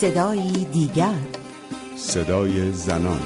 صدایی دیگر صدای زنان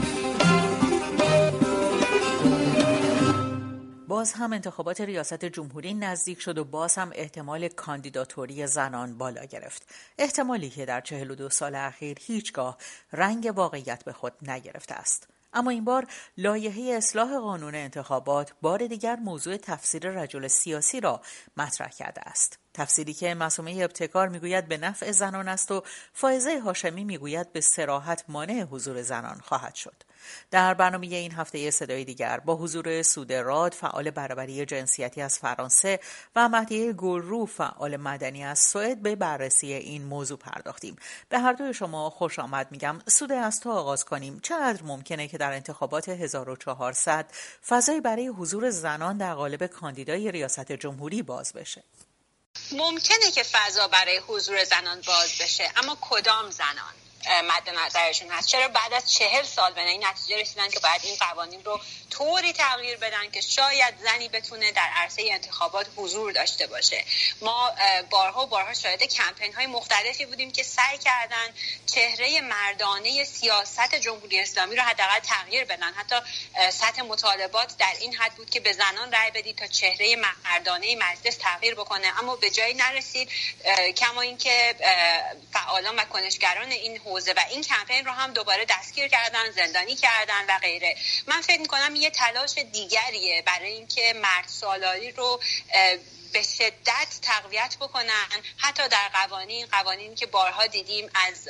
باز هم انتخابات ریاست جمهوری نزدیک شد و باز هم احتمال کاندیداتوری زنان بالا گرفت. احتمالی که در 42 سال اخیر هیچگاه رنگ واقعیت به خود نگرفته است. اما این بار لایحه اصلاح قانون انتخابات بار دیگر موضوع تفسیر رجل سیاسی را مطرح کرده است. تفسیری که مسومه ابتکار می‌گوید به نفع زنان است و فائزه هاشمی می‌گوید به سراحت مانع حضور زنان خواهد شد. در برنامه این هفته صدای دیگر با حضور راد فعال برابری جنسیتی از فرانسه و مهدیه گلرو فعال مدنی از سوئد به بررسی این موضوع پرداختیم. به هر دوی شما خوش آمد میگم. سوده از تو آغاز کنیم. چقدر ممکنه که در انتخابات 1400 فضای برای حضور زنان در قالب کاندیدای ریاست جمهوری باز بشه؟ ممکنه که فضا برای حضور زنان باز بشه اما کدام زنان؟ مد نظرشون هست. چرا بعد از چهل سال به این نتیجه رسیدن که باید این قوانین رو طوری تغییر بدن که شاید زنی بتونه در عرصه انتخابات حضور داشته باشه؟ ما بارها و بارها شاهد کمپین های مختلفی بودیم که سعی کردن چهره مردانه سیاست جمهوری اسلامی رو حداقل تغییر بدن. حتی سطح مطالبات در این حد بود که به زنان رأی بدید تا چهره مردانه مجلس تغییر بکنه. اما به جایی نرسید. کما اینکه فعالان و کنشگران این حوزه و این کمپین رو هم دوباره دستگیر کردن زندانی کردن و غیره. من فکر می‌کنم یه تلاش دیگریه برای اینکه مرد سالاری رو به شدت تقویت بکنن. حتی در قوانین قوانین که بارها دیدیم از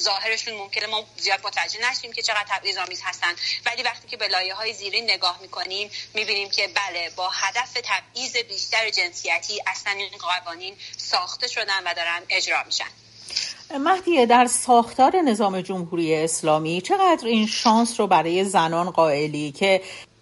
ظاهرشون ممکنه ما زیاد متوجه نشیم که چقدر تبعیض آمیز هستن. ولی وقتی که به لایه های زیرین نگاه می‌کنیم می‌بینیم که بله با هدف تبعیض بیشتر جنسیتی اصلا این قوانین ساخته شدن و دارن اجرا میشن. مهدیه در ساختار نظام جمهوری اسلامی چقدر این شانس رو برای زنان قائلی که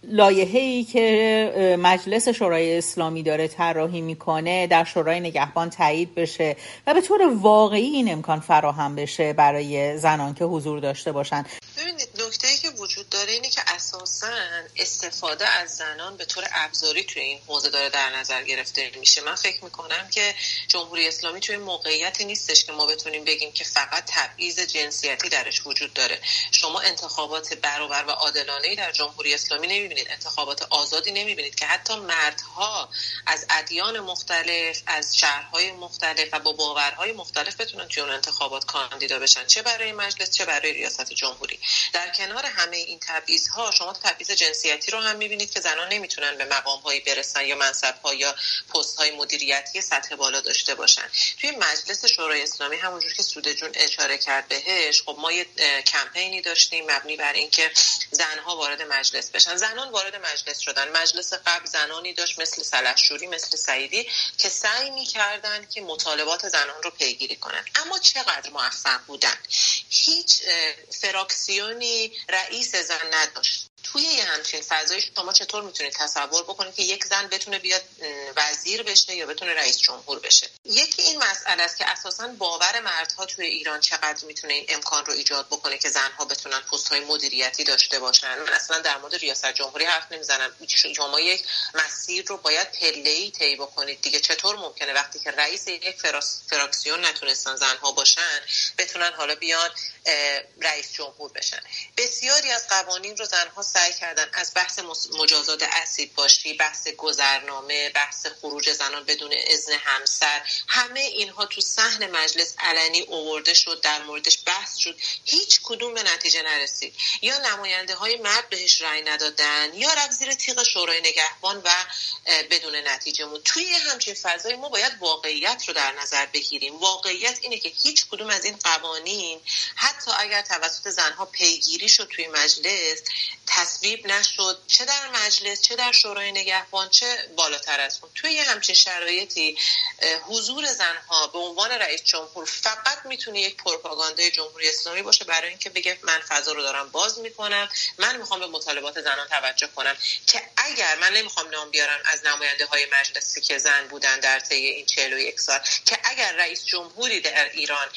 لایحه ای که مجلس شورای اسلامی داره طراحی می‌کنه در شورای نگهبان تایید بشه و به طور واقعی این امکان فراهم بشه برای زنان که حضور داشته باشن؟ ببینید نکته وجود داره اینه که اساسا استفاده از زنان به طور ابزاری توی این حوزه داره در نظر گرفته میشه. من فکر می‌کنم که جمهوری اسلامی توی موقعیتی نیستش که ما بتونیم بگیم که فقط تبعیض جنسیتی درش وجود داره. شما انتخابات برابر و عادلانه در جمهوری اسلامی نمی‌بینید. انتخابات آزادی نمی‌بینید که حتی مردها از ادیان مختلف از شهرهای مختلف و با باورهای مختلف بتونن توی اون انتخابات کاندیدا بشن. چه برای مجلس چه برای ریاست جمهوری. در کنار همه این تبعیض ها شما تبعیض جنسیتی رو هم می‌بینید که زنان نمی‌تونن به مقام هایی برسن یا منصب ها یا پست های مدیریتی سطح بالا داشته باشن. توی مجلس شورای اسلامی همونجور که سوده جون اشاره کرد بهش خب ما یه کمپینی داشتیم مبنی بر اینکه زنها وارد مجلس بشن. زنان وارد مجلس شدن. مجلس قبل زنانی داشت مثل سلحشوری مثل سعیدی که سعی می‌کردن که مطالبات زنان رو پیگیری کنن. اما چقدر موفق بودن؟ هیچ فراکسیونی زن نداشت توی یه همچین فضای شما چطور می‌تونید تصور بکنید که یک زن بتونه بیاد وزیر بشه یا بتونه رئیس جمهور بشه؟ یکی این مسئله است که اساسا باور مردها توی ایران چقدر می‌تونه این امکان رو ایجاد بکنه که زنها بتونن پست های مدیریتی داشته باشن. من اصلا در مورد ریاست جمهوری حرف نمی‌زنم. شما یک مسیر رو باید پله ای طی بکنید. دیگه چطور ممکنه وقتی که رئیس یک فراکسیون نتونستن زنها باشن بتونن حالا بیان رئیس جمهور بشن؟ بسیاری از قوانین رو زنها سعی کردن از بحث مجازات اسید باشی بحث گذرنامه بحث خروج زنان بدون اذن همسر همه اینها تو صحن مجلس علنی اوورده شد در موردش بحث شد. هیچ کدوم به نتیجه نرسید. یا نماینده های مرد بهش رأی ندادن یا رفت زیر تیغ شورای نگهبان و بدون نتیجه مون توی همچین فضای ما باید واقعیت رو در نظر بگیریم. واقعیت اینه که هیچ کدوم از این قوانین حتی اگر توسط زنها پیگیری شد توی مجلس تصویب نشد چه در مجلس چه در شورای نگهبان چه بالاتر از اون. توی همچین شرایطی حضور زنها به عنوان رئیس جمهور فقط می‌تونه یک پروپاگاندای جمهوری اسلامی باشه برای اینکه بگه من فضا رو دارم باز می‌کنم من می‌خوام به مطالبات زنان توجه کنم. که اگر من نمی‌خوام نام بیارم از نماینده های مجلسی که زن بودن در طی این 41 سال که اگر رئیس جمهوری در ایران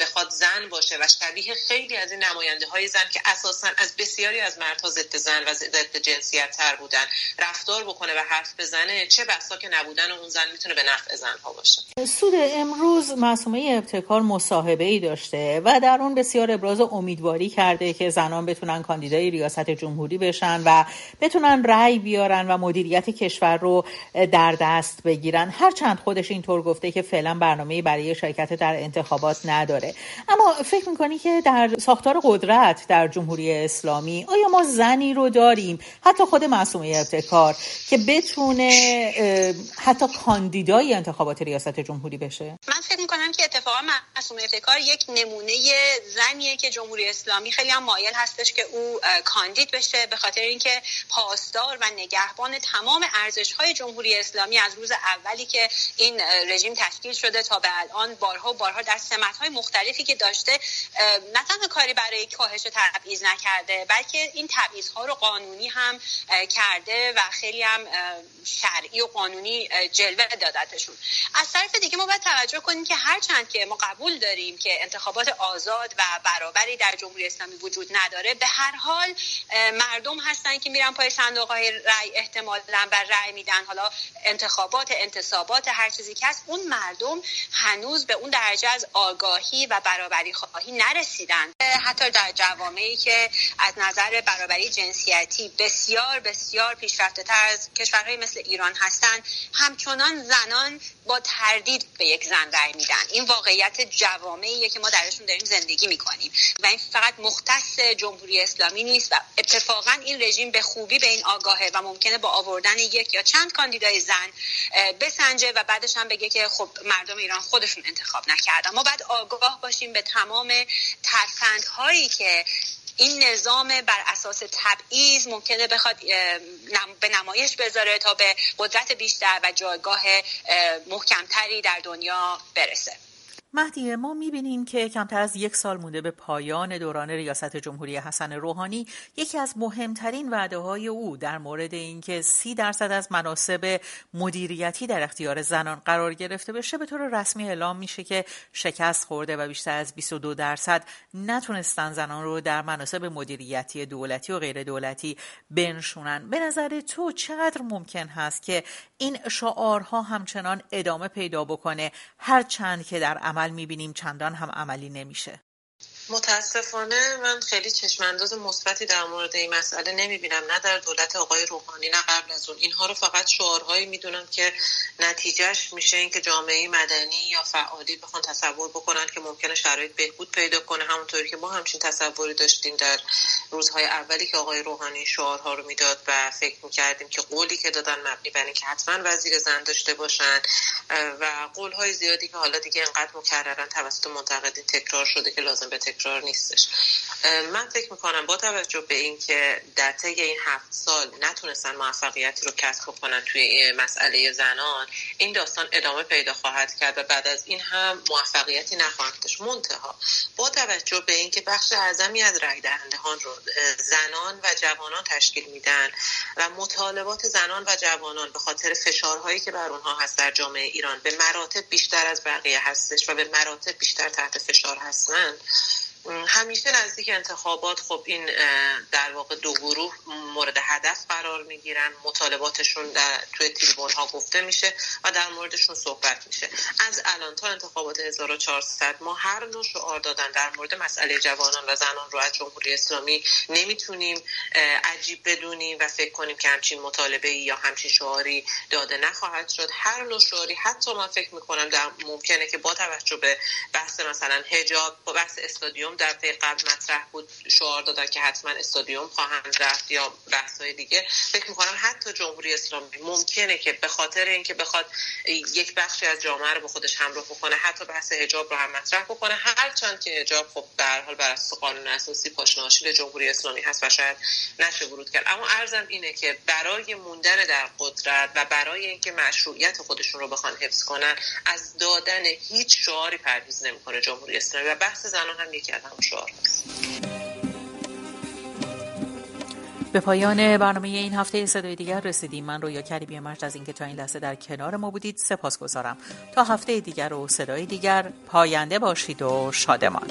بخواد زن باشه و شبیه خیلی از این نماینده های زن که اساسا از بسیاری از مردها ضد زن و ضد جنسیت تر بودن. رفتار بکنه و حرف بزنه چه بسا که نبودن اون زن می‌تونه به نفع زنها باشه. سود امروز معصومه ابتکار مصاحبه ای داشته و در اون بسیار ابراز امیدواری کرده که زنان بتونن کاندیدای ریاست جمهوری بشن و بتونن رأی بیارن و مدیریت کشور رو در دست بگیرن. هرچند خودش اینطور گفته که فعلا برنامه برای شرکت در انتخابات نداره. اما فکر می‌کنی که در ساختار قدرت در جمهوری اسلامی آیا ما زنی رو داریم. حتی خود معصومه ابتکار که بتونه حتی کاندیدای انتخابات ریاست جمهوری بشه. من فکر می‌کنم که اتفاقا معصومه ابتکار یک نمونه زنیه که جمهوری اسلامی خیلی هم مایل هستش که او کاندید بشه به خاطر اینکه پاسدار و نگهبان تمام ارزش های جمهوری اسلامی از روز اولی که این رژیم تشکیل شده تا به الان بارها بارها در سمت های مختلفی که داشته نه تنها کاری برای کاهش تبعیض نکرده بلکه این تبعیض ها رو قانونی هم کرده و خیلی هم شرعی و قانونی جلوه دادتشون. از طرف دیگه ما باید توجه کنیم که هرچند که ما قبول داریم که انتخابات آزاد و برابری در جمهوری اسلامی وجود نداره به هر حال مردم هستن که میرن پای صندوق های رأی احتمالا و رأی میدن. حالا انتخابات انتصابات هر چیزی که هست اون مردم هنوز به اون درجه از آگاهی و برابری خواهی نرسیدن. حتی در جوامعی که از نظر برابری جنسیتی بسیار بسیار پیشرفته تر از کشورهای مثل ایران هستند همچنان زنان با تردید به یک زن رأی میدن. این واقعیت جوامعیه که ما درشون داریم زندگی می‌کنیم. و این فقط مختص جمهوری اسلامی نیست و اتفاقا این رژیم به خوبی به این آگاهه و ممکنه با آوردن یک یا چند کاندیدای زن بسنجه و بعدش هم بگه که خب مردم ایران خودشون انتخاب نکردن. ما باید آگاه باشیم به تمام ترفندهایی که این نظام بر اساس تبعیض ممکنه بخواد به نمایش بذاره تا به قدرت بیشتر و جایگاه محکمتری در دنیا برسه. مهدیه ما می‌بینیم که کمتر از یک سال مونده به پایان دوران ریاست جمهوری حسن روحانی. یکی از مهمترین وعده های او در مورد اینکه سی درصد از مناسب مدیریتی در اختیار زنان قرار گرفته بشه به طور رسمی اعلام میشه که شکست خورده و بیشتر از 22 درصد نتونستن زنان رو در مناسب مدیریتی دولتی و غیر دولتی بنشونن. به نظر تو چقدر ممکن هست که این شعارها همچنان ادامه پیدا بکنه؟ هرچند که در عمل عمل می‌بینیم چندان هم عملی نمیشه. متاسفانه من خیلی چشمانداز مثبتی در مورد این مسئله نمی‌بینم نه در دولت آقای روحانی نه قبل از اون. اینها رو فقط شعارهایی می‌دونم که نتیجهش میشه اینکه جامعه مدنی یا فعالی بخوان تصور بکنن که ممکنه شرایط بهبود پیدا کنه. همونطوری که ما همچین تصوری داشتیم در روزهای اولی که آقای روحانی شعارها رو می‌داد و فکر می‌کردیم که قولی که دادن مبنی بر اینکه حتما وزیر زن داشته باشن و قولهای زیادی که حالا دیگه انقدر مکررن توسط منتقدین تکرار شده که لازم به تکرار نیستش. من فکر می‌کنم با توجه به اینکه در طی این هفت سال نتونستن موفقیتی رو کسب کنن توی مسئله زنان این داستان ادامه پیدا خواهد کرد و بعد از این هم موفقیتی نخواهد داشت. منتها با توجه به اینکه بخش اعظمی از رای دهندگان رو زنان و جوانان تشکیل میدن و مطالبات زنان و جوانان به خاطر فشارهایی که بر اونها هست در جامعه ایران به مراتب بیشتر از بقیه هستش و به مراتب بیشتر تحت فشار هستند همیشه نزدیک انتخابات خب این در واقع دو گروه مورد هدف قرار می‌گیرن. مطالباتشون در توی تریبون ها گفته میشه و در موردشون صحبت میشه. از الان تا انتخابات 1400 ما هر نوع شعار دادن در مورد مسئله جوانان و زنان رو از جمهوری اسلامی نمی‌تونیم عجیب بدونیم و فکر کنیم که همچین مطالبه یا همچین شعاری داده نخواهد شد. هر نوع شعاری حتی من فکر می‌کنم در ممکنه که با توجه به بحث مثلا حجاب با بحث استادیوم در پی قبل مطرح بود شعار دادن که حتما استادیوم خواهند رفت یا بحث های دیگه. فکر می‌کنم حتی جمهوری اسلامی ممکنه که به خاطر اینکه بخواد یک بخشی از جامعه رو به خودش همراه بکنه حتی بحث حجاب رو هم مطرح بکنه. هرچند که حجاب خب هر حال بر اساس قانون اساسی پاشناشیل جمهوری اسلامی هست و شاید نشه ورود کرد. اما ارزم اینه که برای موندن در قدرت و برای اینکه مشروعیت خودشون رو بخوان حفظ کنن از دادن هیچ شعاری پرهیز نمی‌کنه جمهوری اسلامی و بحث زنان هم یکی به پایان برنامه این هفته صدای دیگر رسیدیم. من رویا کریمی مجد از اینکه تا این لحظه در کنار ما بودید سپاس گذارم تا هفته دیگر و صدای دیگر پاینده باشید و شادمان.